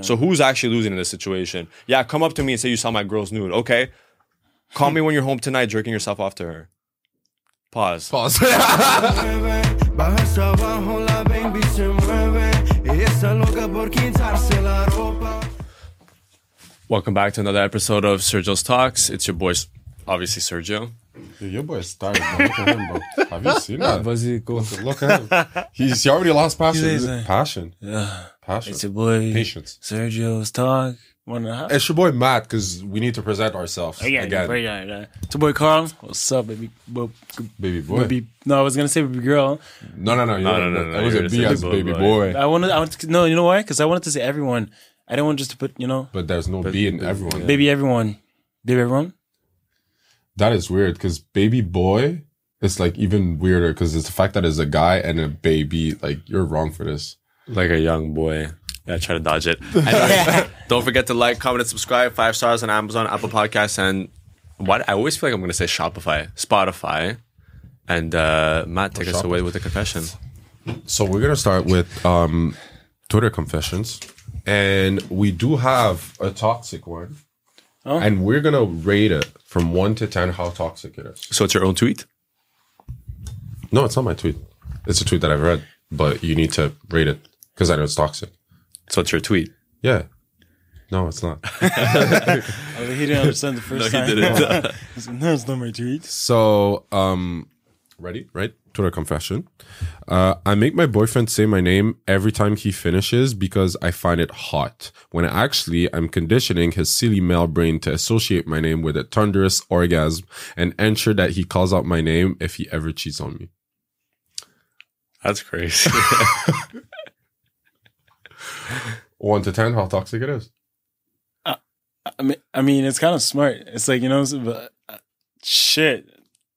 So who's actually losing in this situation? Yeah, come up to me and say you saw my girl's nude. Okay. Call me when you're home tonight jerking yourself off to her. Pause. Pause. Bajas abajo la baby se mueve y está loca por quitarse la ropa. Welcome back to another episode of Sergio's Talks. It's your boy, obviously Sergio. Dude, your boy started, bro. Look at him, bro. Have you seen that? Vas-y, go. Look at him. He's he already lost passion. He's like- Passion. Yeah. Passion. It's your boy. Patience. Sergio's talk. One and a half. It's your boy Matt because we need to present ourselves Yeah, again. yeah, yeah. It's your boy Kharl. What's up, baby? Bo- Baby boy. Baby. No, I was gonna say baby girl. No, no, no. No, no, no, no, no. no, It was you're a gonna B as baby baby boy. boy. I wanted. I wanted to, no, you know why? Because I wanted to say everyone. I didn't want just to put you know But there's no B in everyone. baby everyone, baby everyone. That is weird because baby boy is like even weirder because it's the fact that it's a guy and a baby. Like you're wrong for this. Like a young boy. Yeah, try to dodge it. Anyways, don't forget to like, comment, and subscribe. Five stars on Amazon, Apple Podcasts, and what I always feel like I'm going to say Shopify, Spotify. And uh, Matt, take us Shopify. away with the confession. So we're gonna start with um, Twitter confessions, and we do have a toxic one, Oh. and we're gonna rate it from one to ten how toxic it is. So it's your own tweet? No, it's not my tweet. It's a tweet that I've read, but you need to rate it because I know it's toxic. So it's your tweet. Yeah. No, it's not. Oh, he didn't understand the first No, he didn't. No, it's not my tweet. So, um, ready? Right? Twitter confession. Uh, I make my boyfriend say my name every time he finishes because I find it hot. When actually, I'm conditioning his silly male brain to associate my name with a thunderous orgasm and ensure that he calls out my name if he ever cheats on me. That's crazy. One to ten, how toxic it is. I mean, I mean, it's kind of smart. It's like you know, but uh, shit.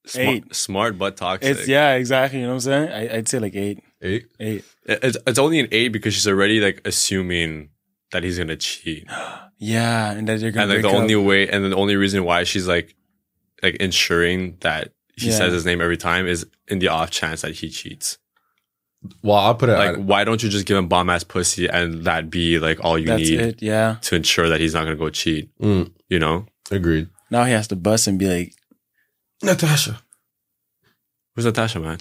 Smart, Eight. smart but toxic. It's yeah, exactly. You know what I'm saying? I, I'd say like eight, Eight. eight. It's, it's only an eight because she's already like assuming that he's going to cheat. Yeah, and that you're gonna and like the up. only way and the only reason why she's like like ensuring that he Yeah. says his name every time is in the off chance that he cheats Well, I'll put it like at, why don't you just give him bomb ass pussy and that be like all you That's need it. Yeah. to ensure that he's not gonna go cheat Mm, you know agreed. Now he has to bust and be like, Natasha. who's natasha man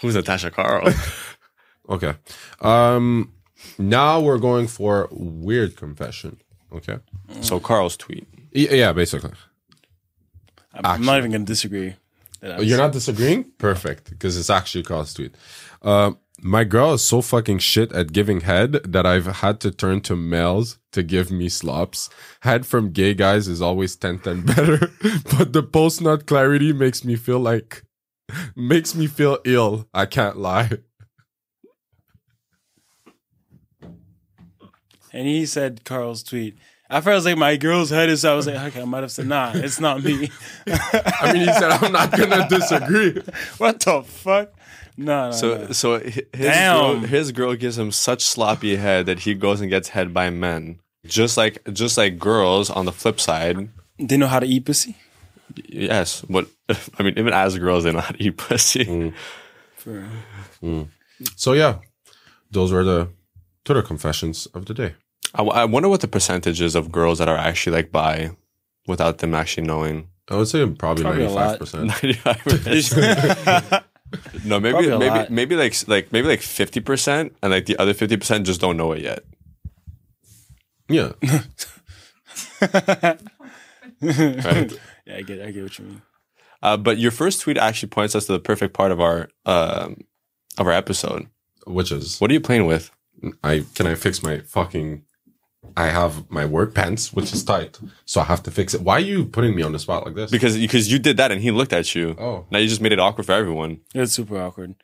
who's natasha Kharl Okay. Um, now we're going for weird confession. Okay. so Kharl's tweet Y- Yeah, basically. I'm I'm not even gonna disagree. That I was- You're not disagreeing? Perfect, because it's actually Kharl's tweet. Uh, my girl is so fucking shit at giving head that I've had to turn to males to give me slops. Head from gay guys is always 10 10 better, but the post nut clarity makes me feel like, makes me feel ill. I can't lie. And he said Kharl's tweet. At first, I was like, my girl's head is. I was like, okay, I might have said, nah, it's not me. I mean, he said, I'm not gonna disagree. what the fuck? No, no, so no. so his Damn. girl, his girl gives him such sloppy head that he goes and gets head by men just like just like girls on the flip side They know how to eat pussy. Yes, but I mean, even as girls, they know how to eat pussy. Mm. For, mm. So, yeah, those were the Twitter confessions of the day. I, I wonder what the percentage is of girls that are actually like bi without them actually knowing. I would say probably, Probably a lot. 95%. no, maybe maybe lot. maybe like like maybe like fifty percent, and like the other fifty percent just don't know it yet. yeah. Right? yeah, I get, I get what you mean. uh, but your first tweet actually points us to the perfect part of our um, of our episode. Which is What are you playing with? I can I fix my fucking I have my work pants, which is tight. So I have to fix it. Why are you putting me on the spot like this? Because because you did that and he looked at you. Oh. Now you just made it awkward for everyone. It's super awkward.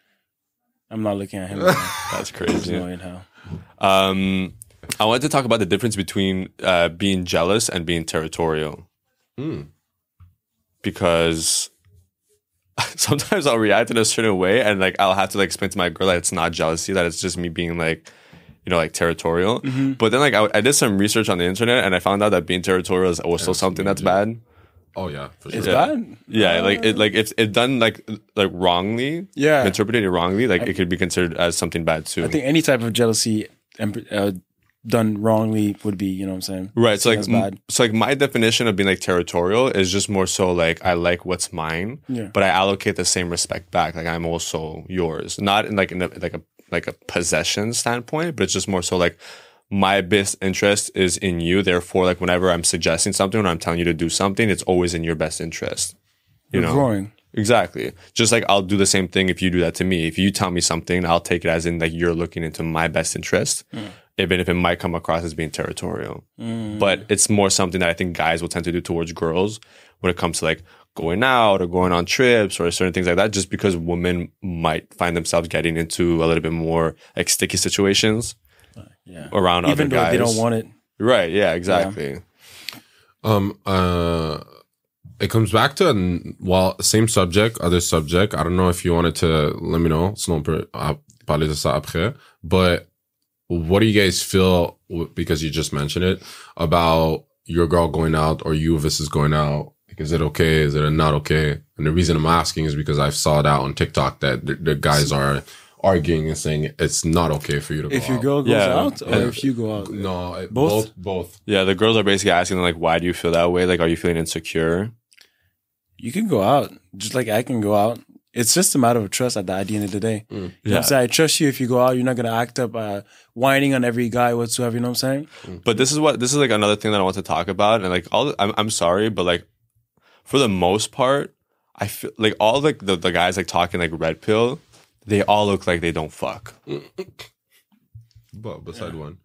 I'm not looking at him. That's It's crazy. annoying how. Um, I wanted to talk about the difference between uh, being jealous and being territorial. Hmm. Because sometimes I'll react in a certain way, and like I'll have to like explain to my girl that it's not jealousy, that it's just me being like, you know, like territorial. But then like I, I did some research on the internet, and I found out that being territorial is also something that's bad. Oh yeah, for sure. It's Yeah. bad. Yeah, like it, like if it done like like wrongly, Yeah. interpreted wrongly, like it could be considered as something bad too. I think any type of jealousy em- uh, done wrongly would be. You know what I'm saying? Right. So like, That's m- bad. so like my definition of being like territorial is just more so like I like what's mine, Yeah. but I allocate the same respect back. Like I'm also yours, not in like in a, like a like a possession standpoint, but it's just more so like my best interest is in you. Therefore, like whenever I'm suggesting something or I'm telling you to do something, it's always in your best interest. You We're know, growing. Exactly. Just like I'll do the same thing if you do that to me. If you tell me something, I'll take it as in like you're looking into my best interest, mm. even if it might come across as being territorial. Mm. But it's more something that I think guys will tend to do towards girls when it comes to like going out or going on trips or certain things like that, just because women might find themselves getting into a little bit more like sticky situations Yeah. around other people. Even other though guys. they don't want it. right. Yeah, exactly. Um, uh, it comes back to an- well, same subject, other subject. I don't know if you wanted to let me know. Sinon, on peut uh, parler de ça après. But what do you guys feel because you just mentioned it about your girl going out or you versus going out? Like, is it okay? Is it not okay? And the reason I'm asking is because I've saw it out on TikTok that the, the guys are arguing and saying it's not okay for you to go If your out. girl goes Yeah. out or Yeah. if you go out. no, it- Both? both, both. Yeah, the girls are basically asking like, why do you feel that way? Like, are you feeling insecure? You can go out just like I can go out. It's just a matter of trust at the, at the end of the day. You know what Yeah. I'm saying? I trust you if you go out. You're not going to act up uh, whining on every guy whatsoever. You know what I'm saying? But this is what this is like another thing that I want to talk about, and like all, the, I'm I'm sorry, but like for the most part, I feel like all like the, the guys like talking like red pill, they all look like they don't fuck. But beside one.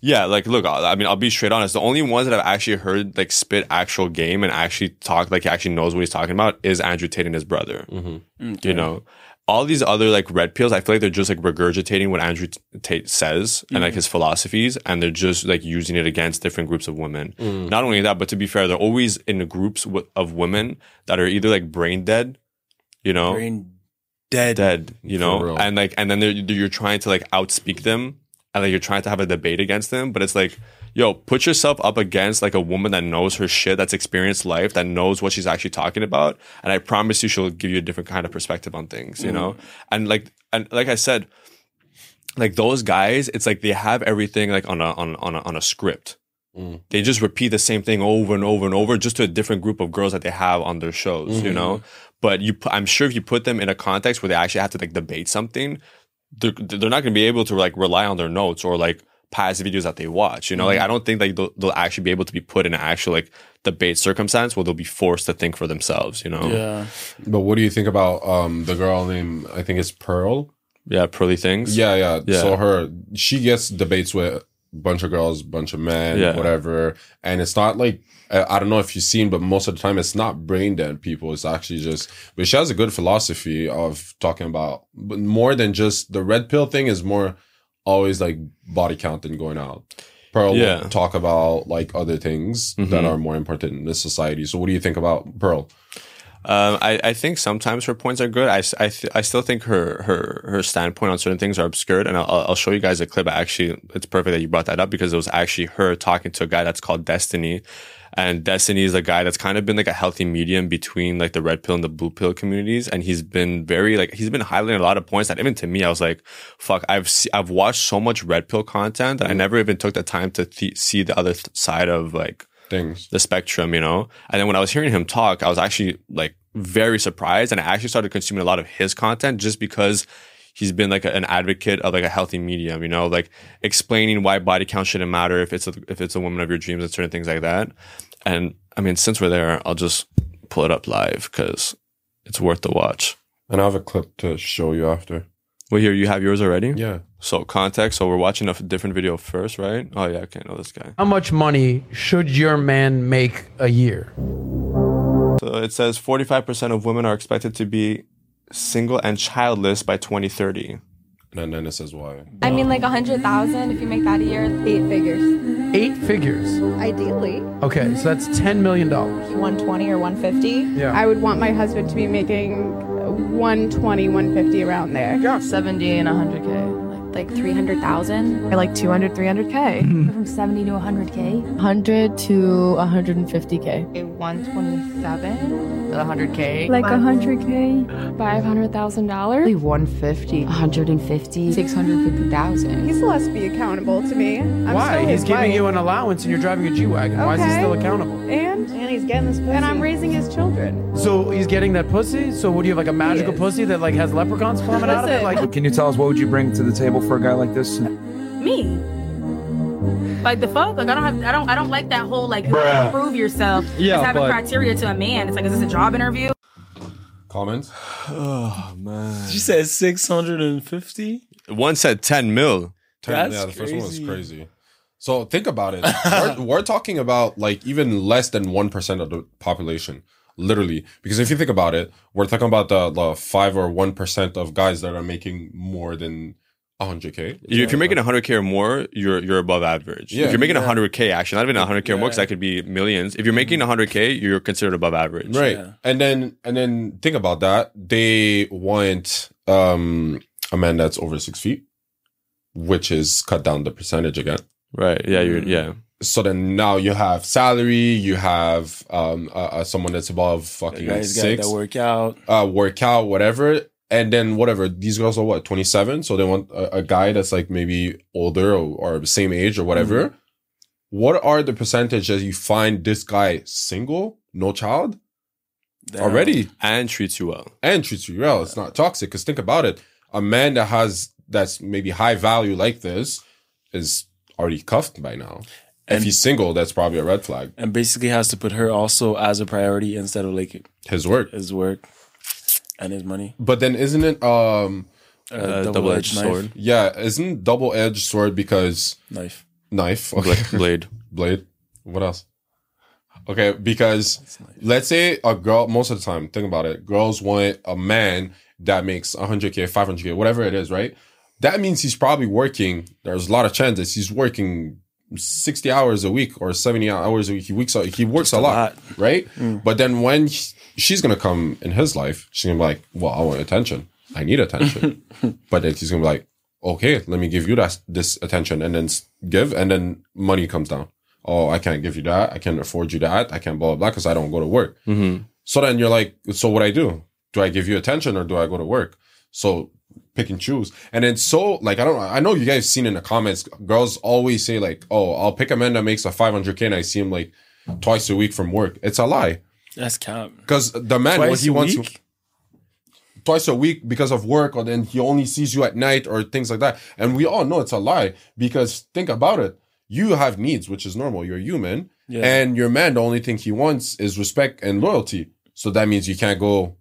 Yeah, like look, I I mean, I'll be straight honest. The only ones that I've actually heard like spit actual game and actually talk like he actually knows what he's talking about is Andrew Tate and his brother. Mm-hmm. Mm, you know, all these other like red pills, I feel like they're just like regurgitating what Andrew Tate says and like mm-hmm. his philosophies, and they're just like using it against different groups of women. Mm. Not only that, but to be fair, they're always in the groups w- of women that are either like brain dead, you know, Brain dead. dead, you know, and like, and then they're, you're trying to like outspeak them, and like you're trying to have a debate against them, but it's like, yo, put yourself up against like a woman that knows her shit, that's experienced life, that knows what she's actually talking about, and I promise you, she'll give you a different kind of perspective on things, you mm. know, and like, and like I said, like those guys, it's like they have everything like on a on on a, on a script. Mm. They just repeat the same thing over and over and over, just to a different group of girls that they have on their shows, you know. Mm-hmm. But you, I'm sure if you put them in a context where they actually have to like debate something, they're they're not going to be able to like rely on their notes or like past videos that they watch. You know, like I don't think like they'll, they'll actually be able to be put in an actual like debate circumstance where they'll be forced to think for themselves. You know, Yeah. But what do you think about um the girl named I think it's Pearl? yeah, pearly things. Yeah, yeah. Yeah. So her she gets debates with bunch of girls, bunch of men, Yeah. whatever. And it's not like I I don't know if you've seen, but most of the time it's not brain dead people. It's actually just but she has a good philosophy of talking about but more than just the red pill thing is more always like body count and going out. Pearl Yeah. will talk about like other things that Mhm. are more important in this society. So what do you think about Pearl? Um, I, I think sometimes her points are good. I, I, th- I still think her, her, her standpoint on certain things are obscured. And I'll, I'll show you guys a clip. I Actually, it's perfect that you brought that up because it was actually her talking to a guy that's called Destiny. And Destiny is a guy that's kind of been like a healthy medium between like the red pill and the blue pill communities. And he's been very like, he's been highlighting a lot of points that even to me, I was like, fuck, I've, se- I've watched so much red pill content that I mm-hmm. never even took the time to th- see the other th- side of like, Things. the spectrum, you know? And then when I was hearing him talk, I was actually like very surprised and I actually started consuming a lot of his content just because he's been like a- an advocate of like a healthy medium, you know, like explaining why body count shouldn't matter if it's a, if it's a woman of your dreams and certain things like that. And I mean, since we're there, I'll just pull it up live because it's worth the watch. And I have a clip to show you after. Well, here you have yours already. Yeah. So context. So we're watching a different video first, right? Oh yeah, okay, I know this guy. How much money should your man make a year? So it says 45% of women are expected to be single and childless by 2030. And then it says why. I mean, like a hundred thousand if you make that a year. Eight figures. Eight figures. Ideally, Okay, so that's $10 million. 120 or 150. Yeah. I would want my husband to be making 120, 150 around there. Yeah. 70 and 100k. Like 300,000 or Like 200, 300K. Mm-hmm. From 70 to 100K. 100 to 150K. 127. 100K. Like 100K. $500,000. 150. 150. 650,000. He still has to be accountable to me. I'm Why? He's giving wife. you an allowance and you're driving a G Wagon. Why is he still accountable? And And he's getting this pussy. and I'm raising his children. So he's getting that pussy? So what do you have like a magical pussy that like has leprechauns coming out of it? Like Can you tell us what would you bring to the table for a guy like this? me. Like the fuck, like I don't have, I don't, I don't like that whole like you have to prove yourself. Yeah, as having but- criteria to a man. It's like, is this a job interview? Comments? Oh man. She said 650. One said 10 mil. Ten- That's yeah, the first one was crazy. crazy. So think about it. we're, we're talking about like even less than one percent of the population, literally. Because if you think about it, we're talking about the, the five or one percent of guys that are making more than hundred k. If you're making 100k or more, you're you're above average. Yeah. if you're making Yeah. 100k, actually, not even 100k or more, because that could be millions. If you're making 100k, you're considered above average. Right. Yeah. And then and then think about that. They want um a man that's over six feet, which is cut down the percentage again. Right. Yeah. You're. Mm. Yeah. So then now you have salary, you have um uh, uh, someone that's above The fucking guys got six, that work out. uh workout, whatever. And then whatever, these girls are what, 27? So they want a, a guy that's like maybe older or, or same age or whatever. Mm-hmm. What are the percentages you find this guy single, no child, Damn. already And treats you well. and treats you well. It's not toxic. Because think about it, a man that has that's maybe high value like this is already cuffed by now. if he's single, that's probably a red flag. And basically has to put her also as a priority instead of like His work, his work and his money. but then isn't it? Um, A Uh, double-edged sword. yeah, isn't double edged sword because Knife. knife, Bla- blade. blade. What else? Okay, because let's say a girl. Most of the time, think about it. Girls want a man that makes 100k, 500k, whatever it is, right? That means he's probably working. There's a lot of chances he's working 60 hours a week or 70 hours a week. He works. He works a, a lot, lot. right? But then when he- she's gonna come in his life, she's gonna be like, "Well, I want attention. I need attention." but then he's gonna be like, "Okay, let me give you that this attention," and then give, and then money comes down. Oh, I can't give you that. I can't afford you that. I can't blah blah blah because I don't go to work. Mm-hmm. So then you're like, so what I do? Do I give you attention or do I go to work? So pick and choose. And then so like I don't I know you guys seen in the comments, girls always say like, oh, I'll pick a man that makes a 500k and I see him like twice a week from work. It's a lie That's cap. because the man what Twice he wants week? twice a week because of work or then he only sees you at night or things like that. And we all know it's a lie because think about it. You have needs, which is normal. You're human. Yeah. And your man, the only thing he wants is respect and loyalty. So that means you can't go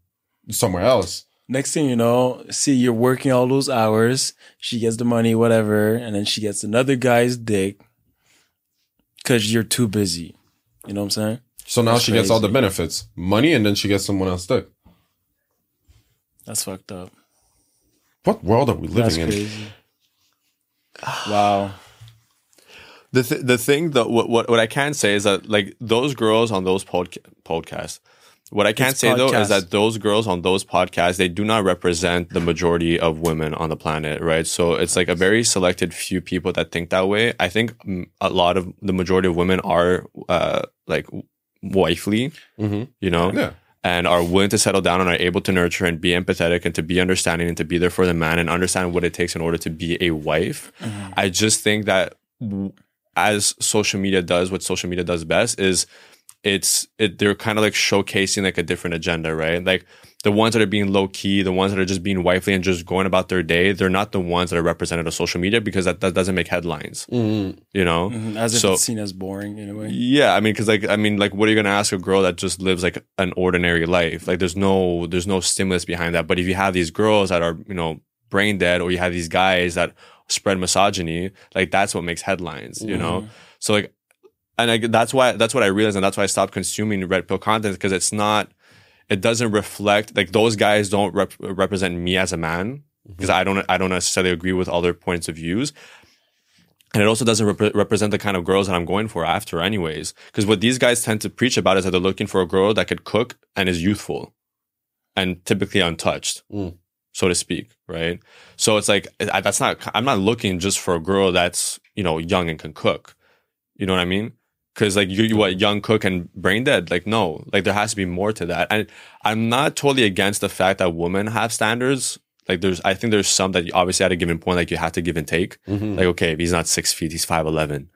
somewhere else. Next thing you know, see you're working all those hours. She gets the money, whatever, and then she gets another guy's dick because you're too busy. You know what I'm saying? So now That's she gets all the benefits, money, and then she gets someone else's dick. That's fucked up. What world are we That's living in? wow. The th- the thing that what, what what I can say is that like those girls on those podca- podcasts. What I can not say though is that those girls on those podcasts they do not represent the majority of women on the planet, right? So it's like a very selected few people that think that way. I think a lot of the majority of women are uh, like wifely, Mhm. you know, Yeah. and are willing to settle down and are able to nurture and be empathetic and to be understanding and to be there for the man and understand what it takes in order to be a wife. I just think that w- as social media does, what social media does best is it's it they're kind of like showcasing like a different agenda, right? Like the ones that are being low key, the ones that are just being wifely and just going about their day, they're not the ones that are represented on social media because that, that doesn't make headlines. Mm-hmm. You know? Mhm. As if So- it's seen as boring in a way. Yeah, I mean, because like, I mean, like, what are you gonna ask a girl that just lives like an ordinary life? Like, there's no, there's no stimulus behind that. But if you have these girls that are, you know, brain dead, or you have these guys that spread misogyny, like that's what makes headlines, you know. So like, and I, that's why that's what I realized, and that's why I stopped consuming red pill content because it's not, it doesn't reflect like those guys don't rep- represent me as a man because I don't, I don't necessarily agree with all their points of views. And it also doesn't rep- represent the kind of girls that I'm going for after, anyways. Because what these guys tend to preach about is that they're looking for a girl that could cook and is youthful and typically untouched. Mm. so to speak, right? So it's like I, that's not. I'm not looking just for a girl that's you know young and can cook. You know what I mean? Because like you, you what young cook and brain dead? Like no, like there has to be more to that. And I'm not totally against the fact that women have standards. Like there's, I think there's some that you obviously at a given point, like you have to give and take. Mhm. Like okay, if he's not six feet, he's five eleven,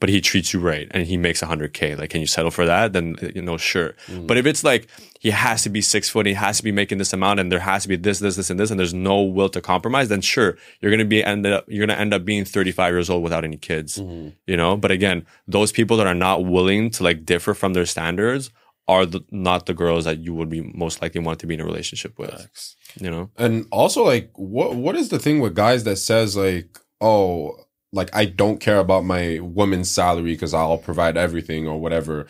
but he treats you right and he makes hundred k. Like can you settle for that? Then uh, you know sure. Mm. But if it's like he has to be six foot, he has to be making this amount, and there has to be this, this, this, and this, and there's no will to compromise, then sure, you're gonna be end up you're gonna end up being 35 years old without any kids. Mm-hmm. You know, but again, those people that are not willing to like differ from their standards are the, not the girls that you would be most likely want to be in a relationship with. You know, And also, like, what what is the thing with guys that says like, oh, like I don't care about my woman's salary because I'll provide everything or whatever.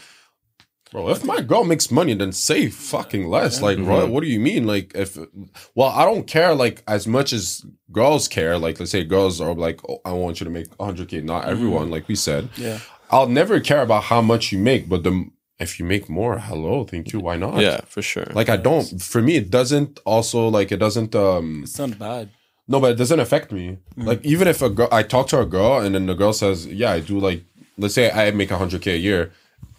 Bro, if my girl makes money, then say fucking less. Like, bro, what do you mean? Like, if well, I don't care like as much as girls care. Like, let's say girls are like, oh, I want you to make 100k. Not everyone, like we said. Yeah. I'll never care about how much you make, but the if you make more, hello, thank you. Why not? yeah, for sure. Like I don't. For me, it doesn't. Also, like it doesn't. Um. It's not bad. No, but it doesn't affect me. Mm. Like even if a girl, I talk to a girl, and then the girl says, "Yeah, I do." Like, let's say I make hundred k a year,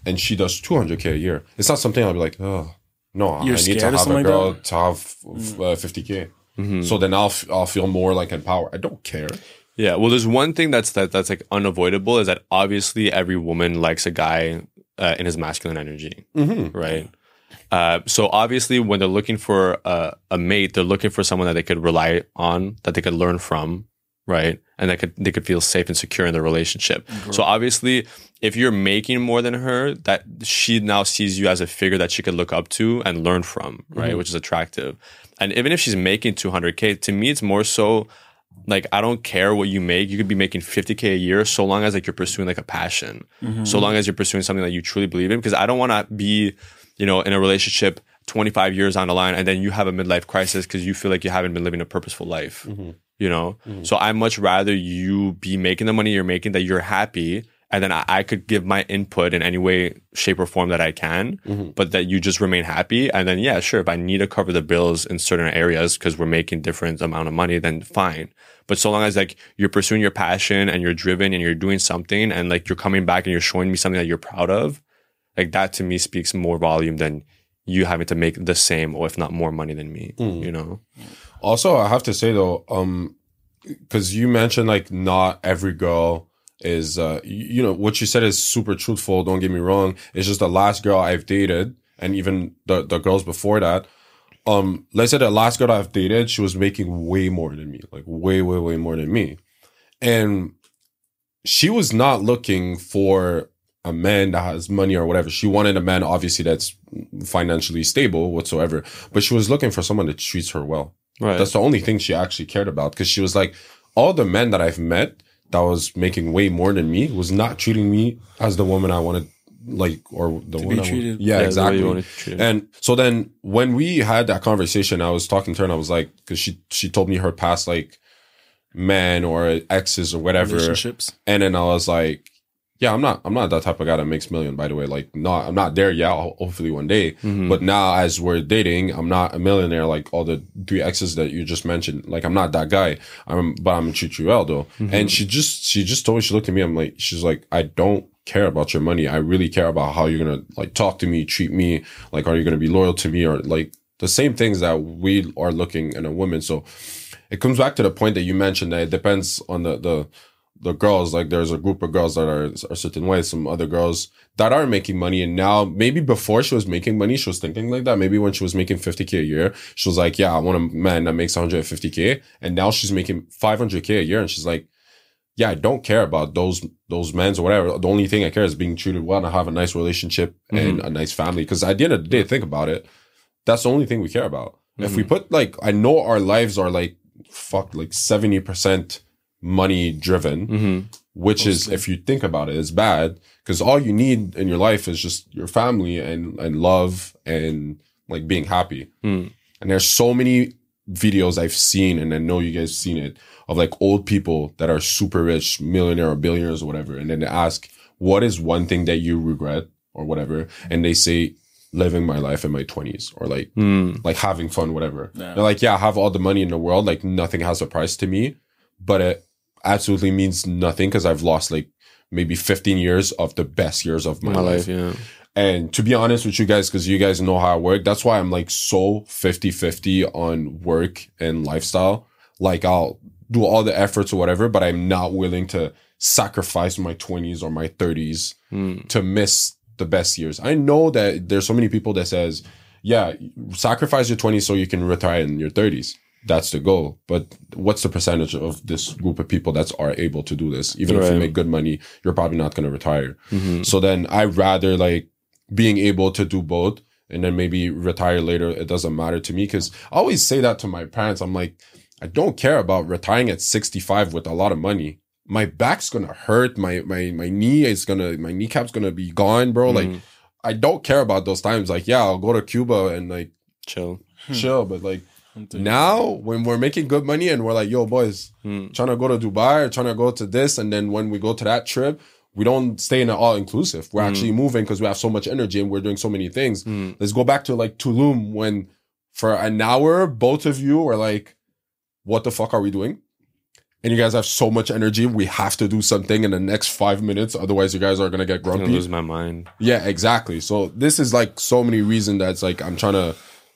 and she does two hundred k a year. It's not something I'll be like, "Oh, no, You're I need to scared or have a something like girl to have mm. uh, fifty k." Mm-hmm. So then I'll f- I'll feel more like empowered. I don't care. Yeah, well, there's one thing that's that that's like unavoidable is that obviously every woman likes a guy uh, in his masculine energy, mm-hmm. right? Uh, so obviously, when they're looking for a, a mate, they're looking for someone that they could rely on, that they could learn from, right? And that could they could feel safe and secure in their relationship. So obviously, if you're making more than her, that she now sees you as a figure that she could look up to and learn from, right? Which is attractive. And even if she's making 200k, to me, it's more so like I don't care what you make. You could be making 50k a year so long as like you're pursuing like a passion. So long as you're pursuing something that you truly believe in because I don't want to be, you know, in a relationship 25 years on the line and then you have a midlife crisis because you feel like you haven't been living a purposeful life. Mm-hmm. You know? Mm-hmm. So I much rather you be making the money you're making that you're happy and then I, I could give my input in any way, shape, or form that I can, mm-hmm. but that you just remain happy. And then, yeah, sure, if I need to cover the bills in certain areas because we're making different amount of money, then fine. But so long as like you're pursuing your passion and you're driven and you're doing something and like you're coming back and you're showing me something that you're proud of, like that to me speaks more volume than you having to make the same or if not more money than me. You know? Also, I have to say though, um, because you mentioned like not every girl is, uh, you, you know, what you said is super truthful. Don't get me wrong. It's just the last girl I've dated, and even the the girls before that. Um, let's say the last girl I've dated, she was making way more than me, like way, way, way more than me, and she was not looking for a man that has money or whatever. She wanted a man, obviously, that's financially stable whatsoever, but she was looking for someone that treats her well. Right. That's the only thing she actually cared about because she was like, all the men that I've met that was making way more than me was not treating me as the woman I wanted, like, or the To one be I wa- treated. Yeah, Yeah, the way you exactly. And so then when we had that conversation, I was talking to her and I was like, because she she told me her past like men or exes or whatever, Relationships. and then I was like, yeah, I'm not, I'm not that type of guy that makes million, by the way. Like, not, I'm not there yet. Hopefully one day. Mm-hmm. But now as we're dating, I'm not a millionaire like all the three exes that you just mentioned. Like, I'm not that guy. I'm, but I'm treat you well though. Mm-hmm. And she just, she just told me, she looked at me. I'm like, she's like, I don't care about your money. I really care about how you're going to like talk to me, treat me. Like, are you going to be loyal to me or like the same things that we are looking in a woman. So it comes back to the point that you mentioned that it depends on the, the, the girls, like there's a group of girls that are a certain way, some other girls that are making money. And now maybe before she was making money, she was thinking like that. Maybe when she was making 50k a year, she was like, yeah, I want a man that makes 150k. And now she's making 500k a year. And she's like, yeah, I don't care about those, those men's or whatever. The only thing I care is being treated well and have a nice relationship and mm-hmm. a nice family. Cause at the end of the day, think about it. That's the only thing we care about. If we mm-hmm. put like, I know our lives are like, fuck, like 70% money driven, which is, if you think about it, is bad because all you need in your life is just your family and, and love and like being happy. And there's so many videos I've seen, and I know you guys seen it, of like old people that are super rich, millionaire or billionaires or whatever. And then they ask, what is one thing that you regret or whatever? And they say, living my life in my 20s or like Mm. like having fun whatever Yeah. They're like yeah i have all the money in the world like nothing has a price to me but it absolutely means nothing because i've lost like maybe 15 years of the best years of my, My life. life, yeah. and to be honest with you guys because you guys know how i work that's why i'm like so 50-50 on work and lifestyle like i'll do all the efforts or whatever but i'm not willing to sacrifice my 20s or my 30s Mm. to miss the best years. I know that there's so many people that says, yeah, sacrifice your 20s so you can retire in your 30s. That's the goal. But what's the percentage of this group of people that are able to do this? Even if you make good money, you're probably not going to retire. Mhm. So then I rather like being able to do both and then maybe retire later. It doesn't matter to me because I always say that to my parents. I'm like, I don't care about retiring at 65 with a lot of money. My back's gonna hurt. My my my knee is gonna my kneecap's gonna be gone, bro. Like Mhm. I don't care about those times. Like, yeah, I'll go to Cuba and like Chill. chill, but like now when we're making good money and we're like, yo, boys, Mm. trying to go to Dubai or trying to go to this, and then when we go to that trip, we don't stay in an all inclusive. We're actually moving because we have so much energy and we're doing so many things. Mm. Let's go back to like Tulum when for an hour, both of you were like, what the fuck are we doing? And you guys have so much energy. We have to do something in the next five minutes. Otherwise, you guys are going to get I'm grumpy. lose my mind. Yeah, exactly. So this is like so many reasons that's like I'm trying to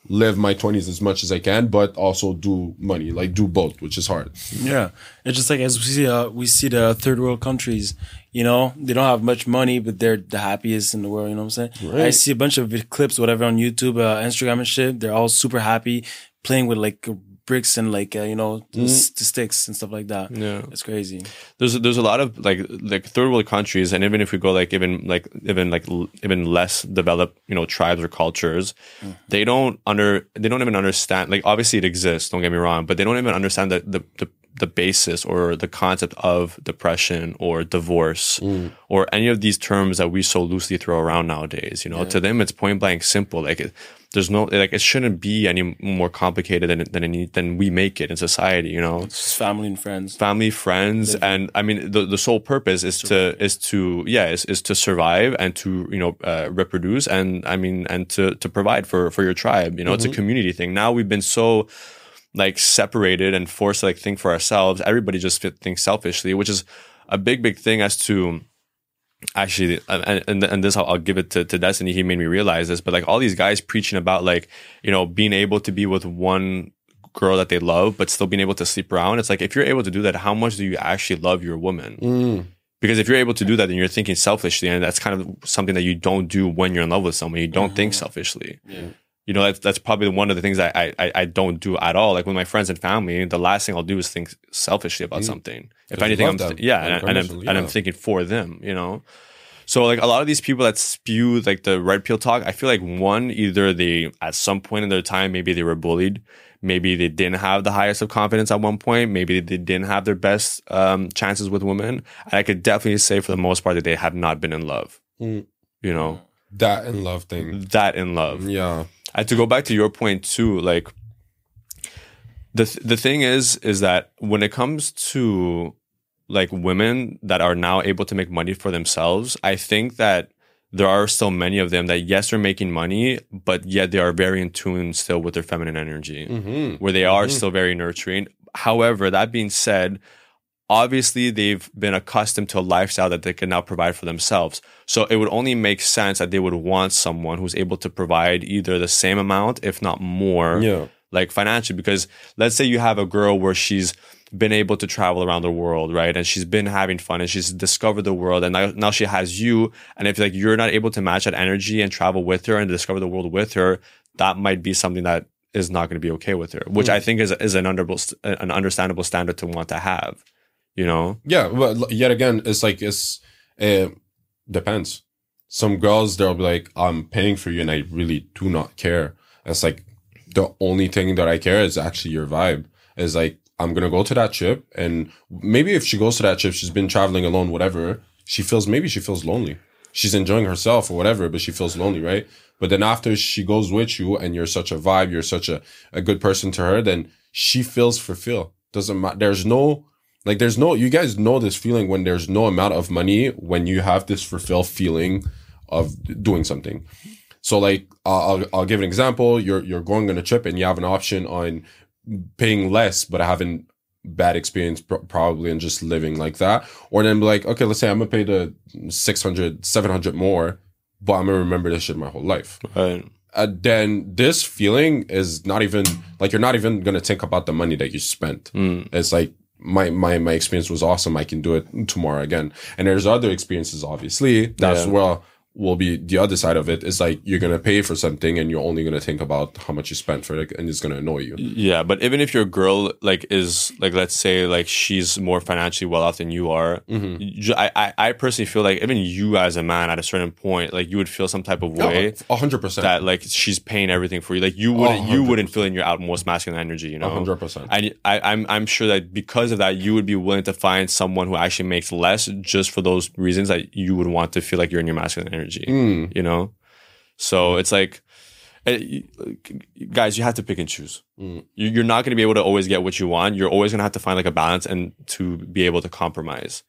live my 20s as much as I can, but also do money, like do both, which is hard. Yeah, it's just like as we see, uh, we see the third world countries. You know, they don't have much money, but they're the happiest in the world. You know what I'm saying? Right. I see a bunch of clips, whatever, on YouTube, uh, Instagram, and shit. They're all super happy, playing with like bricks and like uh, you know Mm-hmm. the sticks and stuff like that. Yeah. it's crazy. there's there's a lot of like like third world countries and even if we go like even like even like even less developed you know tribes or cultures they don't under they don't even understand like obviously it exists don't get me wrong but they don't even understand the the, the the basis or the concept of depression or divorce or any of these terms that we so loosely throw around nowadays. You know, to them it's point blank simple. Like it, there's no like it shouldn't be any more complicated than than any, than we make it in society. You know, It's just family and friends. family, friends, and I mean the the sole purpose is to is to yeah is, is to survive and to you know uh, reproduce and I mean and to to provide for for your tribe. You know, it's a community thing. Now we've been so like separated and forced to like think for ourselves. Everybody just thinks selfishly, which is a big big thing as to actually and and, and this I'll, I'll give it to, to destiny. He made me realize this but like all these guys preaching about like you know being able to be with one girl that they love but still being able to sleep around. It's like if you're able to do that how much do you actually love your woman? Mm. because if you're able to do that then you're thinking selfishly and that's kind of something that you don't do when you're in love with someone. You don't think selfishly you know that's, that's probably one of the things I, I I- don't do at all like with my friends and family the last thing I'll do is think selfishly about something if anything I'm th- yeah and, and I'm unconditionally, and I'm thinking for them you know so like a lot of these people that spew like the red pill talk, I feel like one, either they at some point in their time, maybe they were bullied, maybe they didn't have the highest of confidence at one point, maybe they didn't have their best um, chances with women. And I could definitely say for the most part that they have not been in love. Mm. You know, That and love thing. that in love. Yeah. And to go back to your point too, like the th- the thing is, is that when it comes to like women that are now able to make money for themselves, I think that there are still many of them that yes, they're making money, but yet they are very in tune still with their feminine energy, Mm-hmm. where they are still very nurturing. However, that being said, obviously they've been accustomed to a lifestyle that they can now provide for themselves. So it would only make sense that they would want someone who's able to provide either the same amount, if not more, Yeah. like financially. Because let's say you have a girl where she's been able to travel around the world, right? And she's been having fun and she's discovered the world and now, now she has you. And if like you're not able to match that energy and travel with her and discover the world with her, that might be something that is not going to be okay with her, which hmm. I think is, is an, under, an understandable standard to want to have, you know? Yeah, but yet again, it's like it's depends. Some girls they'll be like, "I'm paying for you," and I really do not care. It's like the only thing that I care is actually your vibe. Is like I'm gonna go to that trip, and maybe if she goes to that trip, she's been traveling alone, whatever. She feels maybe she feels lonely. She's enjoying herself or whatever, but she feels lonely, right? But then after she goes with you, and you're such a vibe, you're such a a good person to her, then she feels fulfilled. Doesn't matter. There's no like there's no you guys know this feeling when there's no amount of money when you have this fulfilled feeling of doing something. So like, I'll I'll give an example. You're you're going on a trip and you have an option on paying less, but having bad experience pr- probably and just living like that, or then be like, okay, let's say I'm gonna pay the 600, 700 more, but I'm gonna remember this shit my whole life. Right. Uh, then this feeling is not even like you're not even gonna think about the money that you spent. It's like my my my experience was awesome. I can do it tomorrow again. And there's other experiences, obviously. That's Yeah. well will be the other side of it. Is like you're gonna pay for something and you're only gonna think about how much you spent for it, and it's gonna annoy you. Yeah, but even if your girl like is like let's say like she's more financially well off than you are, Mm-hmm. I, I I personally feel like even you as a man at a certain point like you would feel some type of way A hundred percent. that like she's paying everything for you. Like you wouldn't you 100%. wouldn't feel in your outmost masculine energy, you know. A hundred percent. And I, I'm I'm sure that because of that, you would be willing to find someone who actually makes less just for those reasons that you would want to feel like you're in your masculine energy. Mm. You know, so it's like, eh, guys, you have to pick and choose. Mm. You- You're not going to be able to always get what you want. You're always going to have to find like a balance and to be able to compromise.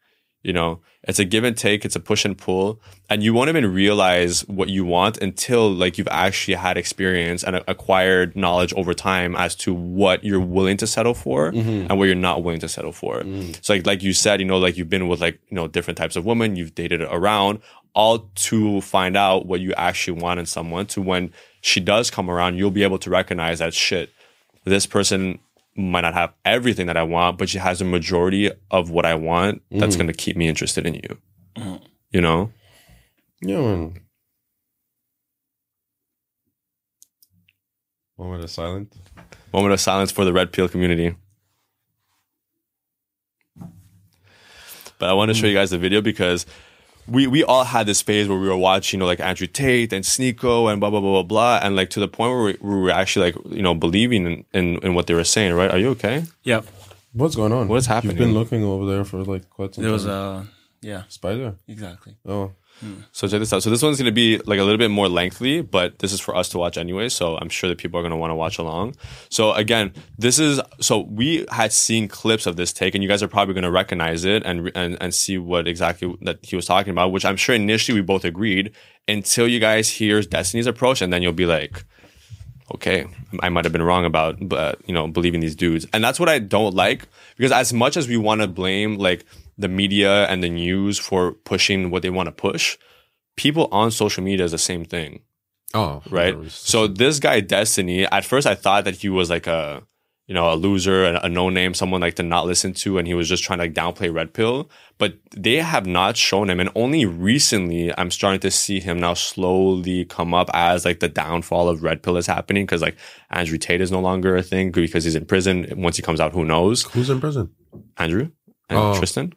You know, it's a give and take. It's a push and pull, and you won't even realize what you want until like you've actually had experience and acquired knowledge over time as to what you're willing to settle for and what you're not willing to settle for. So like like you said, you know, like you've been with like you know different types of women, you've dated around, all to find out what you actually want in someone. To when she does come around, you'll be able to recognize that shit. This person might not have everything that I want, but she has a majority of what I want that's mm-hmm. going to keep me interested in you. Mm-hmm. You know? Yeah, man. Moment of silence. Moment of silence for the red pill community. But I want to show mm. you guys the video because we we all had this phase where we were watching, you know, like Andrew Tate and Sneako and blah blah blah blah blah, and like to the point where we, we were actually like, you know, believing in, in in what they were saying. Right? Are you okay? Yep. What's going on? What is happening? You've been looking over there for like quite some time. There was a yeah, spider. exactly. Oh, So check this out. So this one's gonna be like a little bit more lengthy, but this is for us to watch anyway. So I'm sure that people are gonna want to watch along. So again, this is so we had seen clips of this take, and you guys are probably gonna recognize it and and and see what exactly that he was talking about. Which I'm sure initially we both agreed until you guys hear Destiny's approach, and then you'll be like, okay, I might have been wrong about, but you know, believing these dudes, and that's what I don't like because as much as we want to blame like the media and the news for pushing what they want to push, people on social media is the same thing, oh, right? So this guy Destiny, at first I thought that he was like a you know a loser, a, a no name, someone like to not listen to, and he was just trying to like downplay Red Pill. But they have not shown him, and only recently I'm starting to see him now slowly come up as like the downfall of Red Pill is happening because like Andrew Tate is no longer a thing because he's in prison. Once he comes out, who knows? who's in prison? Andrew and Oh. Tristan.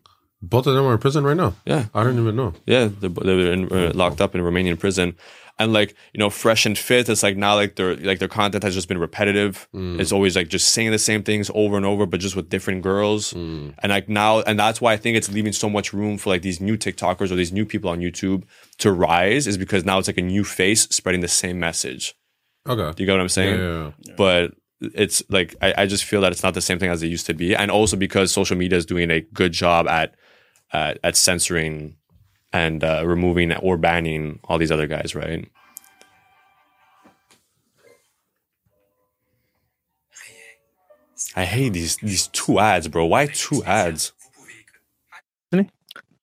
Both of them are in prison right now. Yeah, I don't even know. yeah, they're, they're in, uh, locked up in Romanian prison, and like you know, fresh and fit. It's like now like their like their content has just been repetitive. It's always like just saying the same things over and over, but just with different girls. And like now, and that's why I think it's leaving so much room for like these new TikTokers or these new people on YouTube to rise, is because now it's like a new face spreading the same message. Okay. Do you get what I'm saying? yeah, yeah. But it's like I, I just feel that it's not the same thing as it used to be, and also because social media is doing a good job at at, at censoring and uh, removing or banning all these other guys, right? I hate these these two ads, bro. Why two ads?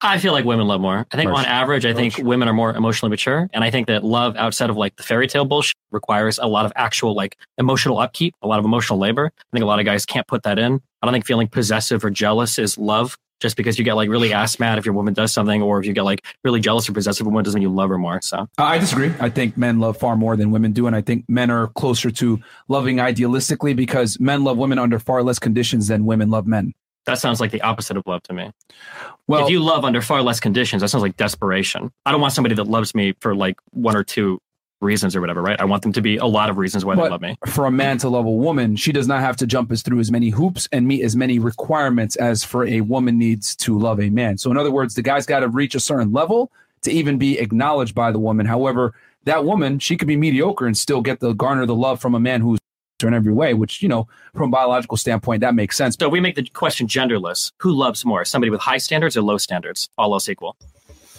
I feel like women love more. I think Marsh. on average, I think women are more emotionally mature. And I think that love outside of like the fairy tale bullshit requires a lot of actual like emotional upkeep, a lot of emotional labor. I think a lot of guys can't put that in. I don't think feeling possessive or jealous is love. Just because you get like really ass mad if your woman does something, or if you get like really jealous or possessive woman, doesn't mean you love her more. So I disagree. I think men love far more than women do, and I think men are closer to loving idealistically because men love women under far less conditions than women love men. that sounds like the opposite of love to me. Well, if you love under far less conditions, that sounds like desperation. I don't want somebody that loves me for like one or two reasons or whatever, right? I want them to be a lot of reasons why they love me. for a man to love a woman, she does not have to jump as through as many hoops and meet as many requirements as for a woman needs to love a man. So, in other words, the guy's got to reach a certain level to even be acknowledged by the woman. However, that woman, she could be mediocre and still get the garner the love from a man who's in every way, which, you know, from a biological standpoint, that makes sense. So we make the question genderless. Who loves more? Somebody with high standards or low standards? All else equal.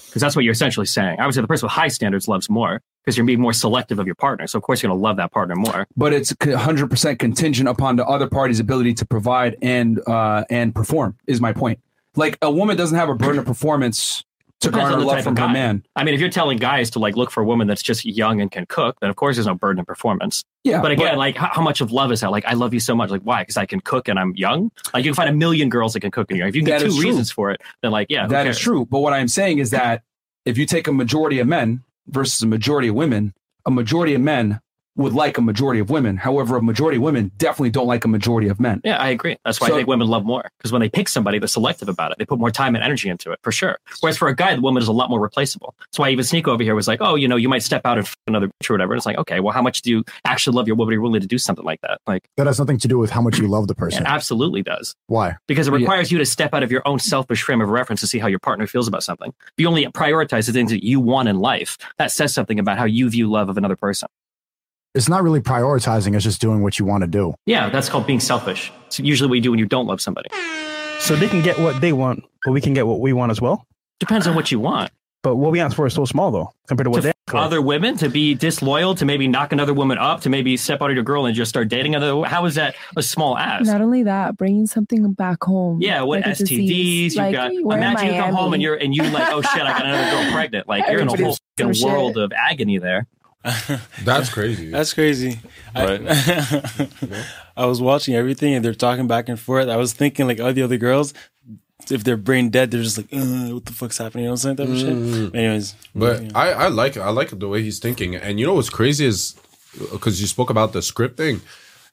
Because that's what you're essentially saying. I would say the person with high standards loves more. Because you're being more selective of your partner. So of course you're going to love that partner more. but it's 100% contingent upon the other party's ability to provide and uh, and perform is my point like a woman doesn't have a burden of performance to Depends garner love from her man I mean, if you're telling guys to like look for a woman that's just young and can cook, then of course there's no burden of performance. Yeah, But again, but- like how, how much of love is that? Like I love you so much. Like why? Because I can cook and I'm young. Like you can find a million girls that can cook and you're young. If you can get two reasons for it, then like yeah, That is cares? true but what i'm saying is that if you take a majority of men versus a majority of women a majority of men would like a majority of women however a majority of women definitely don't like a majority of men Yeah, I agree. That's why So- I think women love more because when they pick somebody, they're selective about it. They put more time and energy into it for sure. Whereas for a guy, the woman is a lot more replaceable. That's why even Sneako over here was like, "Oh, you know, you might step out and f- another bitch or whatever." It's like, okay, well, how much do you actually love your woman? Are you willing to do something like that? Like, That has nothing to do with how much you love the it person. absolutely does. Why? Because it Yeah. requires you to step out of your own selfish frame of reference to see how your partner feels about something. If you only prioritize the things that you want in life, that says something about how you view love of another person. It's not really prioritizing, it's just doing what you want to do. Yeah, that's called being selfish. It's usually what you do when you don't love somebody. So they can get what they want, but we can get what we want as well. Depends on what you want. But what we ask for is so small though, compared to what to they f- ask for. other women to be disloyal to maybe knock another woman up to maybe step out of your girl and just start dating another how is that a small ass Not only that, bringing something back home. yeah what like stds you Like, got we're imagine you come home and you're and you like oh shit i got another girl pregnant like you're in a whole Everybody's fucking world shit. of agony there That's crazy. That's crazy. I, I was watching everything and they're talking back and forth. I was thinking like all the other girls, if they're brain dead, they're just like, uh, what the fuck's happening? You know what I'm saying? Type of Mm. shit. Anyways, But I, I like it. I like the way he's thinking. And you know what's crazy is because you spoke about the script thing.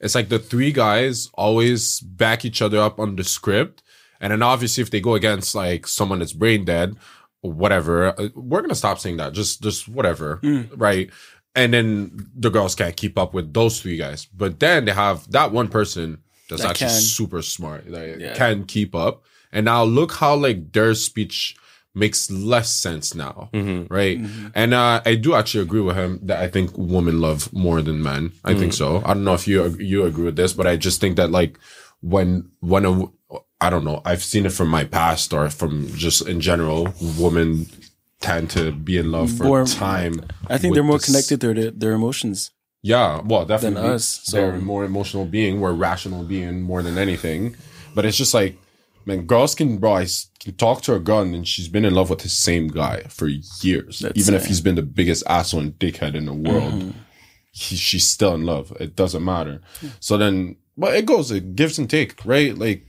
It's like the three guys always back each other up on the script. And then obviously if they go against like someone that's brain dead whatever, uh, we're gonna stop saying that. Just just whatever. Right. And then the girls can't keep up with those three guys. But then they have that one person that's That actually can. super smart, that Yeah. can keep up. And now look how like their speech makes less sense now, mm-hmm. right? Mm-hmm. And uh, I do actually agree with him that I think women love more than men. I think mm-hmm. so. I don't know if you you agree with this, but I just think that like when when a I don't know, I've seen it from my past or from just in general, women tend to be in love for More- time. I think they're more this- connected to their, their emotions. yeah, well, definitely. than us, so- They're a more emotional being. We're rational being more than anything. But it's just like, man, girls can, bro, I s- can talk to a girl and she's been in love with the same guy for years. That's Even if he's been the biggest asshole and dickhead in the world, Mm-hmm. he, she's still in love. It doesn't matter. So then, but it goes, it gives and take, right? Like,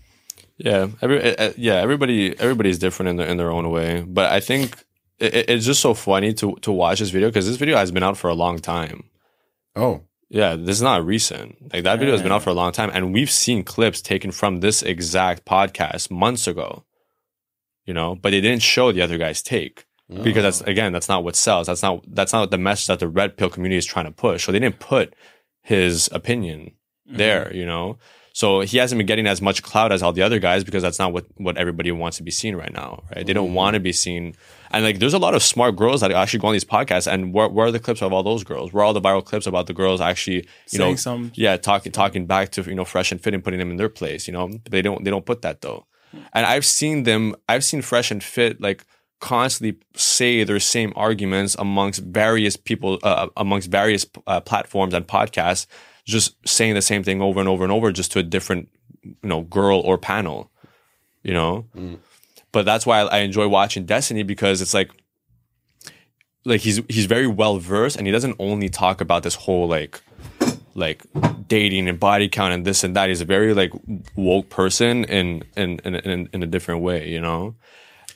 Yeah, every uh, uh, yeah, everybody everybody's different in their in their own way. But I think it, it- it's just so funny to to watch this video because this video has been out for a long time. oh, Yeah, this is not recent. Like that video has been out mm. for a long time, and we've seen clips taken from this exact podcast months ago. You know, but they didn't show the other guy's take because that's oh. again that's not what sells. That's not that's not the message that the red pill community is trying to push. So they didn't put his opinion mm-hmm. there. You know, so he hasn't been getting as much clout as all the other guys because that's not what what everybody wants to be seen right now. Right? They don't want to be seen. And like, there's a lot of smart girls that actually go on these podcasts. And where, where are the clips of all those girls? Where are all the viral clips about the girls actually, you know, some- yeah, talking talking back to you know fresh and fit and putting them in their place. You know, they don't they don't put that though. And I've seen them. I've seen fresh and fit like constantly say their same arguments amongst various people, uh, amongst various uh, platforms and podcasts, just saying the same thing over and over and over, just to a different you know girl or panel. You know, mm. but that's why I enjoy watching Destiny because it's like like he's he's very well versed and he doesn't only talk about this whole like like dating and body count and this and that. He's a very like woke person in in in in, in a different way, you know.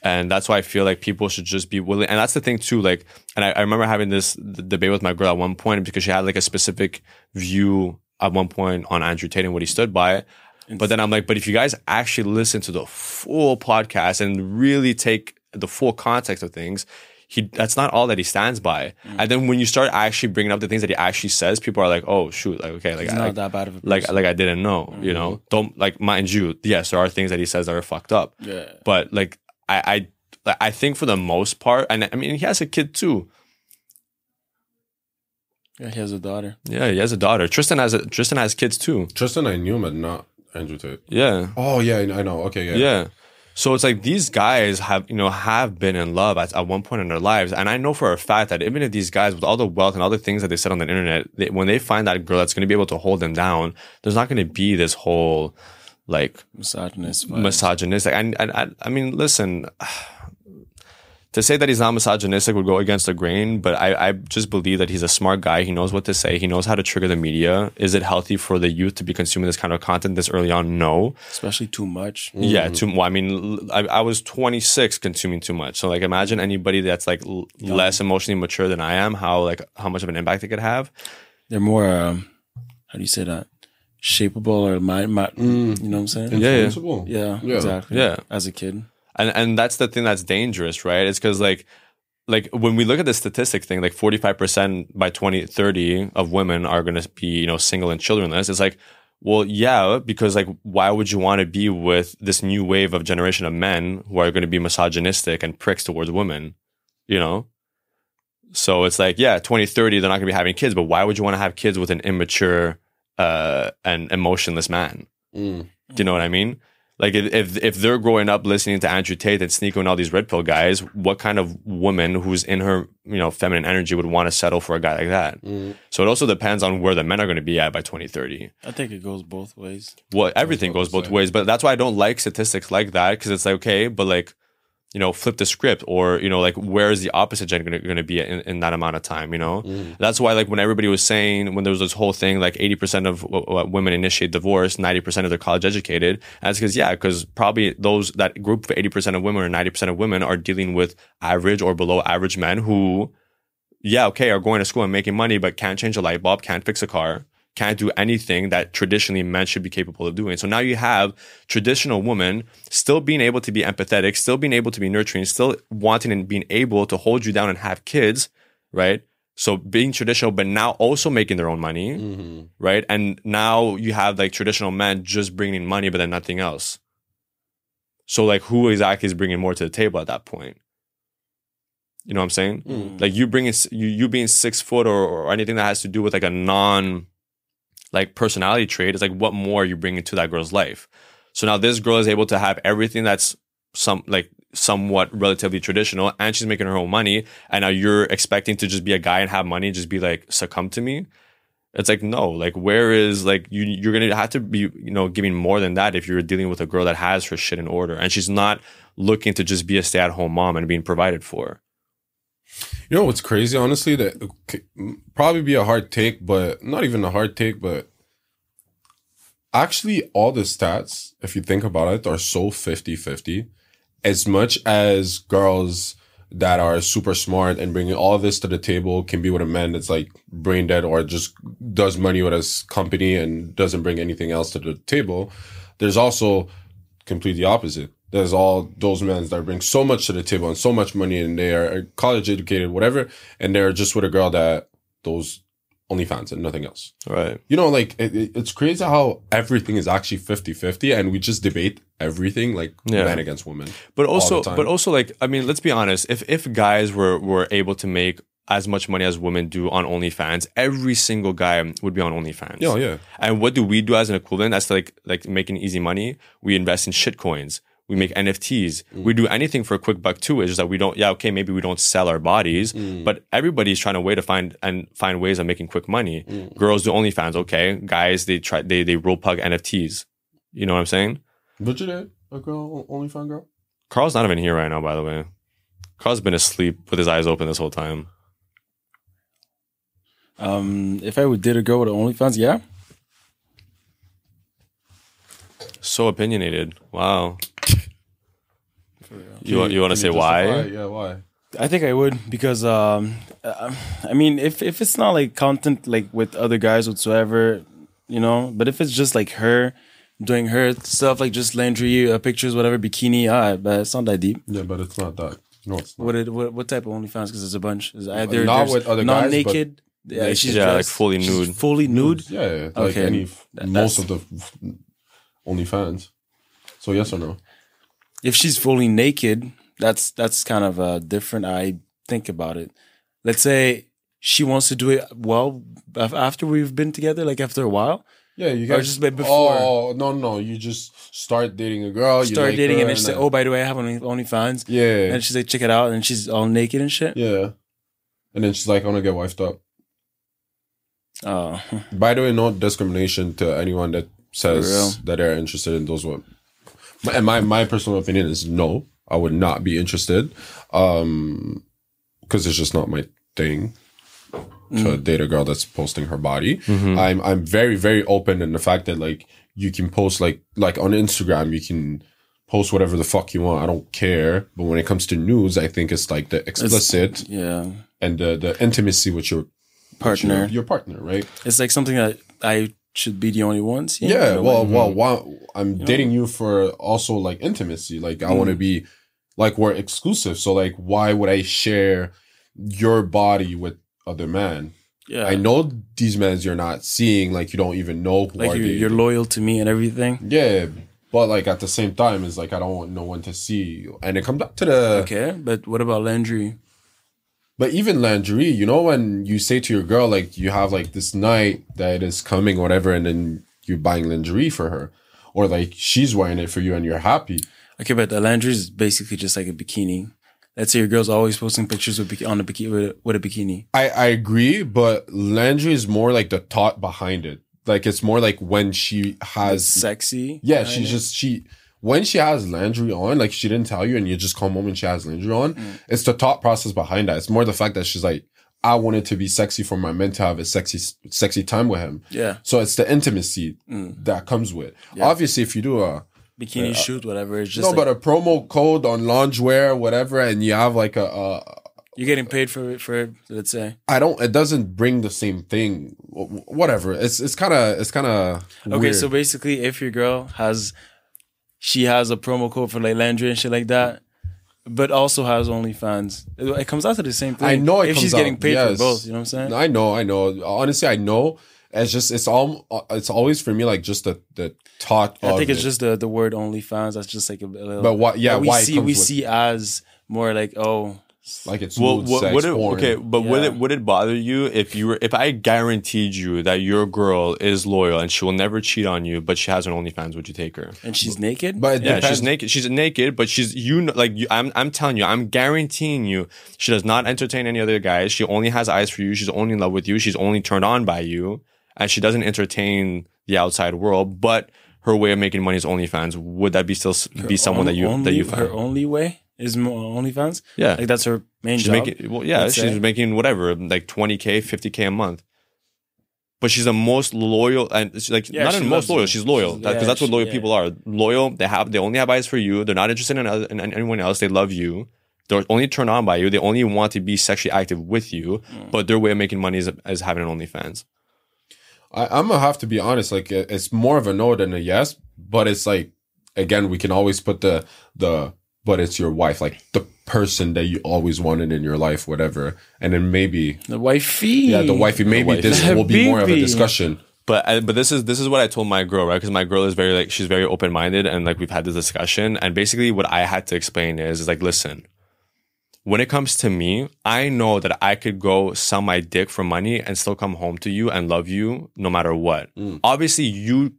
And that's why I feel like people should just be willing. And that's the thing too. Like, and I, I remember having this debate with my girl at one point because she had like a specific view at one point on Andrew Tate and what he stood by. But then I'm like, but if you guys actually listen to the full podcast and really take the full context of things, he that's not all that he stands by. Mm. And then when you start actually bringing up the things that he actually says, people are like, oh shoot, like okay, like He's I, not like, that bad of a like person. like I didn't know, you know. Don't like mind you, yes, there are things that he says that are fucked up. Yeah. But like I I I think for the most part, and I mean he has a kid too. Yeah, he has a daughter. Yeah, he has a daughter. Tristan has a, Tristan has kids too. Tristan, I knew him, but not Andrew Tate. Yeah. Oh, yeah, I know. Okay, yeah. Yeah. So it's like these guys have, you know, have been in love at, at one point in their lives. And I know for a fact that even if these guys, with all the wealth and all the things that they said on the internet, they, when they find that girl that's going to be able to hold them down, there's not going to be this whole like misogynist, misogynistic. And, and I, I mean, listen, to say that he's not misogynistic would go against the grain, but I, I just believe that he's a smart guy. He knows what to say. He knows how to trigger the media. Is it healthy for the youth to be consuming this kind of content this early on? No. especially too much. Yeah, too. Well, I mean, I was 26 consuming too much. So like, imagine anybody that's like l- less emotionally mature than I am. How like how much of an impact it could have. They're more, um, how do you say that? Shapeable or my, my mm. you know what I'm saying? Yeah, yeah. Yeah, Yeah. exactly. Yeah. As a kid. and and that's the thing that's dangerous right it's because like like when we look at the statistic thing like 45% by 2030 of women are going to be you know single and childrenless it's like well yeah because like why would you want to be with this new wave of generation of men who are going to be misogynistic and pricks towards women you know so it's like yeah 2030 they're not going to be having kids but why would you want to have kids with an immature uh and emotionless man Mm. do you know what I mean? Like if, if if they're growing up listening to Andrew Tate and Sneako with all these red pill guys, what kind of woman who's in her you know feminine energy would want to settle for a guy like that? Mm. So it also depends on where the men are going to be at by 2030. I think it goes both ways. Well, everything goes both ways, but that's why I don't like statistics like that because it's like okay, but like you know, flip the script or you know, like where is the opposite gender going to be in, in that amount of time? You know, Mm. that's why like when everybody was saying when there was this whole thing like 80% of w- w- women initiate divorce 90% of they're college educated that's because yeah because probably those that group of 80% of women or 90% of women are dealing with average or below average men who yeah okay are going to school and making money but can't change a light bulb can't fix a car can't do anything that traditionally men should be capable of doing. So now you have traditional women still being able to be empathetic, still being able to be nurturing, still wanting and being able to hold you down and have kids, right? So being traditional, but now also making their own money, Mm-hmm. right? And now you have like traditional men just bringing money, but then nothing else. So like, who exactly is bringing more to the table at that point? You know what I'm saying? Mm. Like you bringing you you being six foot or, or anything that has to do with like a non like personality trait. It's like what more are you bringing to that girl's life? So now this girl is able to have everything that's some like somewhat relatively traditional, and she's making her own money. And now you're expecting to just be a guy and have money and just be like succumb to me. It's like no, like where is like you? You're gonna have to be you know giving more than that if you're dealing with a girl that has her shit in order and she's not looking to just be a stay at home mom and being provided for. You know what's crazy? Honestly, that probably be a hard take, but not even a hard take, but actually, all the stats, if you think about it, are so 50 50. As much as girls that are super smart and bringing all this to the table can be with a man that's like brain dead or just does money with his company and doesn't bring anything else to the table, there's also completely opposite. There's all those men that bring so much to the table and so much money and they are college educated, whatever, and they're just with a girl that those OnlyFans and nothing else. Right. You know, like it, it- it's crazy how everything is actually 50-50 and we just debate everything like Yeah. man against woman. But also, but also, like I mean, let's be honest. If if guys were were able to make as much money as women do on OnlyFans, every single guy would be on OnlyFans. Yeah, yeah. And what do we do as an equivalent? That's like like making easy money. We invest in shit coins. We make NFTs. Mm. We do anything for a quick buck too. It's just that we don't. Yeah, okay, maybe we don't sell our bodies, mm. but everybody's trying to way to find and find ways of making quick money. Mm. Girls do OnlyFans. Okay, guys they try they they roll pug NFTs. You know what I'm saying? Would you date a girl, OnlyFans girl? Kharl's not even here right now, by the way. Kharl's been asleep with his eyes open this whole time. Um, if I would did a girl with OnlyFans, yeah. So opinionated. Wow. You, want- you want to say why? Yeah, why? I think I would because um, I mean, if if it's not like content like with other guys whatsoever, you know, but if it's just like her doing her stuff, like just lingerie uh, pictures, whatever, bikini, alright, but it's not that deep. Yeah, but it's not that. No, it's not. What it, what what type of OnlyFans? Because there's a bunch. Is either Not with other guys, but non-naked. Yeah, naked. she's Yeah, like dressed- fully she's nude. Fully nude. Yeah, yeah, like Okay, any most of the f- OnlyFans. So yes or no? If she's fully naked, that's that's kind of uh, different. I think about it. Let's say she wants to do it well after we've been together, like after a while. Yeah, you Or guys just like before. Oh no, no, you just start dating a girl. you start like dating her, and then she's like, "Oh, by the way, I have only OnlyFans." Yeah. and she's like, "Check it out," and she's all naked and shit. yeah, and then she's like, "I want to get wifed up." Oh, By the way, no discrimination to anyone that says that they're interested in those And my my personal opinion is no, I would not be interested, um, because it's just not my thing to Mm. date a girl that's posting her body. Mhm. I'm I'm very very open in the fact that like you can post like like on Instagram you can post whatever the fuck you want. I don't care. But when it comes to news, I think it's like the explicit yeah and the the intimacy with your with partner. your, your partner, right? It's like something that I should be the only ones. Yeah, a well, way. well, mm-hmm. I'm know? dating you for also like intimacy. Like I want to mm-hmm. be like we're exclusive. So like, why would I share your body with other men? Yeah. I know these men you're not seeing. Like you don't even know who like are you're, they. you're loyal to me and everything. Yeah, but like at the same time, it's like I don't want no one to see you. And it comes back to the Okay, but what about Landry? But even lingerie, you know, when you say to your girl, like, you have like this night that is coming, whatever, and then you're buying lingerie for her, or like she's wearing it for you and you're happy. Okay, but the lingerie is basically just like a bikini. Let's say your girl's always posting pictures with on a bikini with, a bikini. I, I agree, but lingerie is more like the thought behind it. Like, it's more like when she has. sexy. Yeah, she's just, she, when she has lingerie on, like she didn't tell you and you just come home and she has lingerie on, Mm. it's the thought process behind that. It's more the fact that she's like, I wanted to be sexy for my man to have a sexy, sexy time with him. Yeah. So it's the intimacy Mm. that comes with. Yeah. Obviously, if you do a bikini uh, shoot, whatever. It's just no, like, but a promo code on loungewear, whatever, and you have like a, a you're getting paid for it. For it, let's say. I don't. It doesn't bring the same thing. Whatever. It's it's kind of it's kind of Okay, so basically, if your girl has, she has a promo code for like Landry and shit like that, but also has OnlyFans, it, it comes out to the same thing. I know it if she's getting paid yes. for both. You know what I'm saying? I know. I know. Honestly, I know. It's just it's all it's always for me like just the the thought. I think it's it. just the the word OnlyFans. That's just like a, a little. But what- yeah, that we why see we with- see as more like oh, like it's Well, what, sex would it, porn. okay, but would it would it bother you if you were if I guaranteed you that your girl is loyal and she will never cheat on you, but she has an OnlyFans? Would you take her? and she's naked. But yeah, depends. she's naked. She's naked, but she's you know, like you, I'm. I'm telling you, I'm guaranteeing you, she does not entertain any other guys. She only has eyes for you. She's only in love with you. She's only turned on by you, and she doesn't entertain the outside world. But her way of making money is OnlyFans. Would that be still s- be someone that you only, that you find? her only way is mo- OnlyFans. Yeah. like that's her main She's job. making well, yeah, she's say. making whatever, like twenty k, fifty k a month. But she's the most loyal, and she's like Yeah, not she even most loyal. you. She's loyal She's- because yeah, that's what she- loyal yeah. people are. Loyal. They have they only have eyes for you. They're not interested in, other, in anyone else. They love you. They're only turned on by you. They only want to be sexually active with you. Mm. But their way of making money is, is having an OnlyFans. I, I'm gonna have to be honest. Like it's more of a no than a yes, but it's like again we can always put the the but it's your wife, like the person that you always wanted in your life, whatever, and then maybe the wifey. yeah, the wifey. Maybe wifey. this will be more of a discussion. But I, but this is this is what I told my girl, right? Because my girl is very like she's very open minded, and like we've had this discussion, and basically what I had to explain is, is like, listen, when it comes to me, I know that I could go sell my dick for money and still come home to you and love you no matter what. Mm. Obviously, you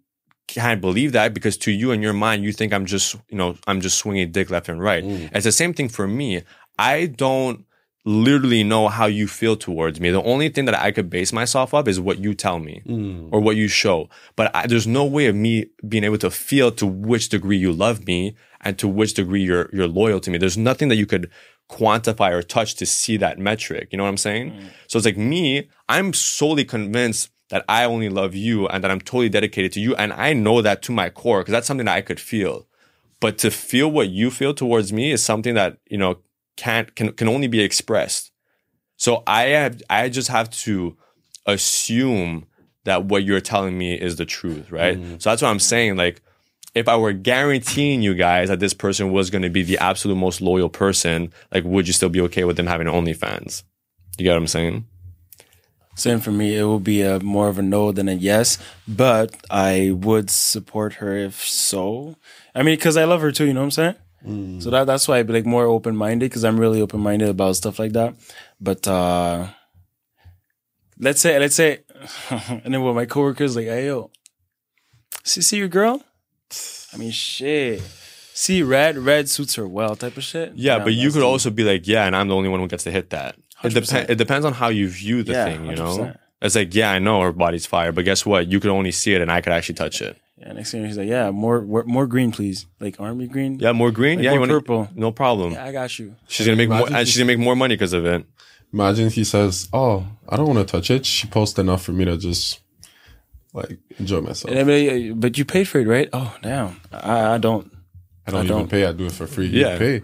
can't believe that because to you in your mind, you think I'm just you know I'm just swinging dick left and right. Mm. It's the same thing for me. I don't literally know how you feel towards me. The only thing that I could base myself off is what you tell me mm. or what you show. But I, there's no way of me being able to feel to which degree you love me and to which degree you're you're loyal to me. There's nothing that you could quantify or touch to see that metric. You know what I'm saying? Mm. So it's like me, I'm solely convinced that I only love you and that I'm totally dedicated to you. And I know that to my core because that's something that I could feel. But to feel what you feel towards me is something that, you know, can't can can only be expressed. So I have I just have to assume that what you're telling me is the truth, right? Mm. So that's what I'm saying. Like, if I were guaranteeing you guys that this person was going to be the absolute most loyal person, like, would you still be okay with them having OnlyFans? You get what I'm saying? Same for me. It will be a more of a no than a yes, but I would support her if so. I mean, because I love her too. You know what I'm saying? So that that's why I'd be like more open minded because I'm really open minded about stuff like that. But uh let's say let's say, and then what my coworkers like, hey yo, See, see your girl. I mean, shit. See, red, red suits her well, type of shit. Yeah, but you could also be like, yeah, and I'm the only one who gets to hit that. It, 100%. depends. it depends on how you view the Yeah, thing, you know? 100%. It's like, yeah, I know her body's fire, but guess what? You could only see it and I could actually touch it. Yeah, next thing he's like, yeah, more, more, more green, please. Like army green. Yeah, more green? Like yeah, more you want purple. No problem. Yeah, I got you. She's gonna make more, Imagine and if- she's gonna make more money because of it. Imagine he says, "Oh, I don't want to touch it." She posts enough for me to just like enjoy myself. And everybody, but you paid for it, right? Oh, damn. I, I don't. I don't I even don't. pay. I do it for free. You Yeah. pay.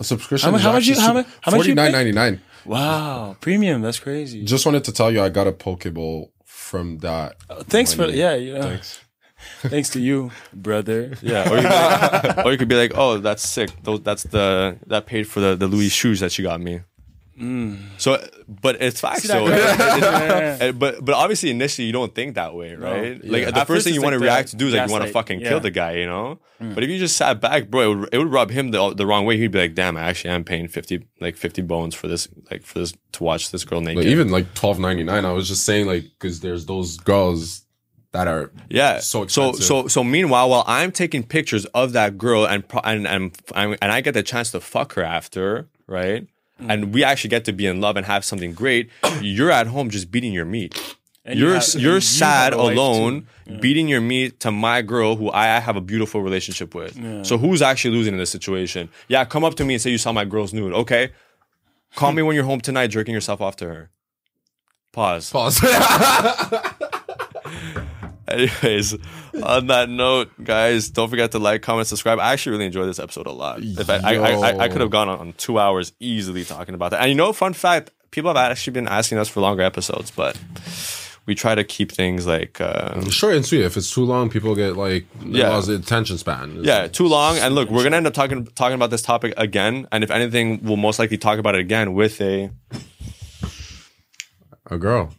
A subscription. How mu- is how much you- how much? Forty nine ninety nine. Wow, premium. That's crazy. Just wanted to tell you, I got a Pokeball from that. Thanks for money. yeah, you know. Thanks. Thanks to you, brother. Yeah, or you, could be like, or you could be like, oh, that's sick. That's the that paid for the the Louis shoes that you got me. So, but it's facts though. guy? It- it- Yeah. it- but but obviously initially you don't think that way, right? Yeah. Like the first first thing you it's want to react to do is like you want to fucking Yeah. kill the guy, you know. But if you just sat back, bro, it would, it would rub him the the wrong way. He'd be like, damn, I actually am paying fifty like fifty bones for this like for this to watch this girl naked. Like even like twelve ninety nine. I was just saying like because there's those girls that are Yeah. So so expensive. so so meanwhile, while I'm taking pictures of that girl and and and and I get the chance to fuck her after, right? Mm. And we actually get to be in love and have something great. You're at home just beating your meat. And you you're have- you're you sad alone, too. beating your meat to my girl who I have a beautiful relationship with. So who's actually losing in this situation? Yeah, come up to me and say you saw my girl's nude. Okay, call me when you're home tonight, jerking yourself off to her. Pause. pause. Anyways, on that note, guys, don't forget to like, comment, subscribe. I actually really enjoyed this episode a lot. If I, I, I, I, could have gone on, on two hours easily talking about that. And you know, fun fact, people have actually been asking us for longer episodes, but we try to keep things like uh, Short and sweet. If it's too long, people get like Yeah. the attention span. It's yeah, too long. And look, we're gonna end up talking talking about this topic again. And if anything, we'll most likely talk about it again with a a girl.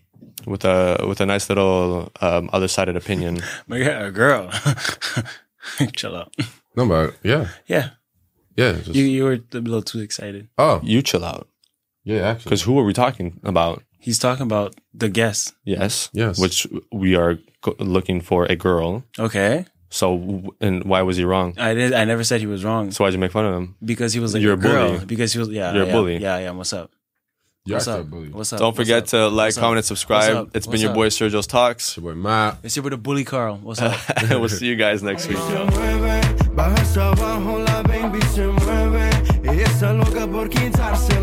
With a with a nice little um, other sided opinion. But yeah, a girl. Chill out. No, but yeah, Yeah, yeah. Just, you you were a little too excited. oh, You chill out, yeah. Actually, because who are we talking about? He's talking about the guest. Yes. Yes. Which we are go- looking for a girl. Okay, So, and why was he wrong? I did. I never said he was wrong So why'd you make fun of him? because he was like You're a a girl. bully. Because he was yeah. You're a bully. Yeah, yeah. What's up? You're What's a up? bully. What's up? Don't What's forget up? to like, What's up? comment, and subscribe. What's up? It's been What's your up? boy Sergio's Talks. Your boy Matt. It's your boy the bully Kharl. What's up? we'll see you guys next week. se baja abajo, la baby se mueve. Ella está loca por quitarse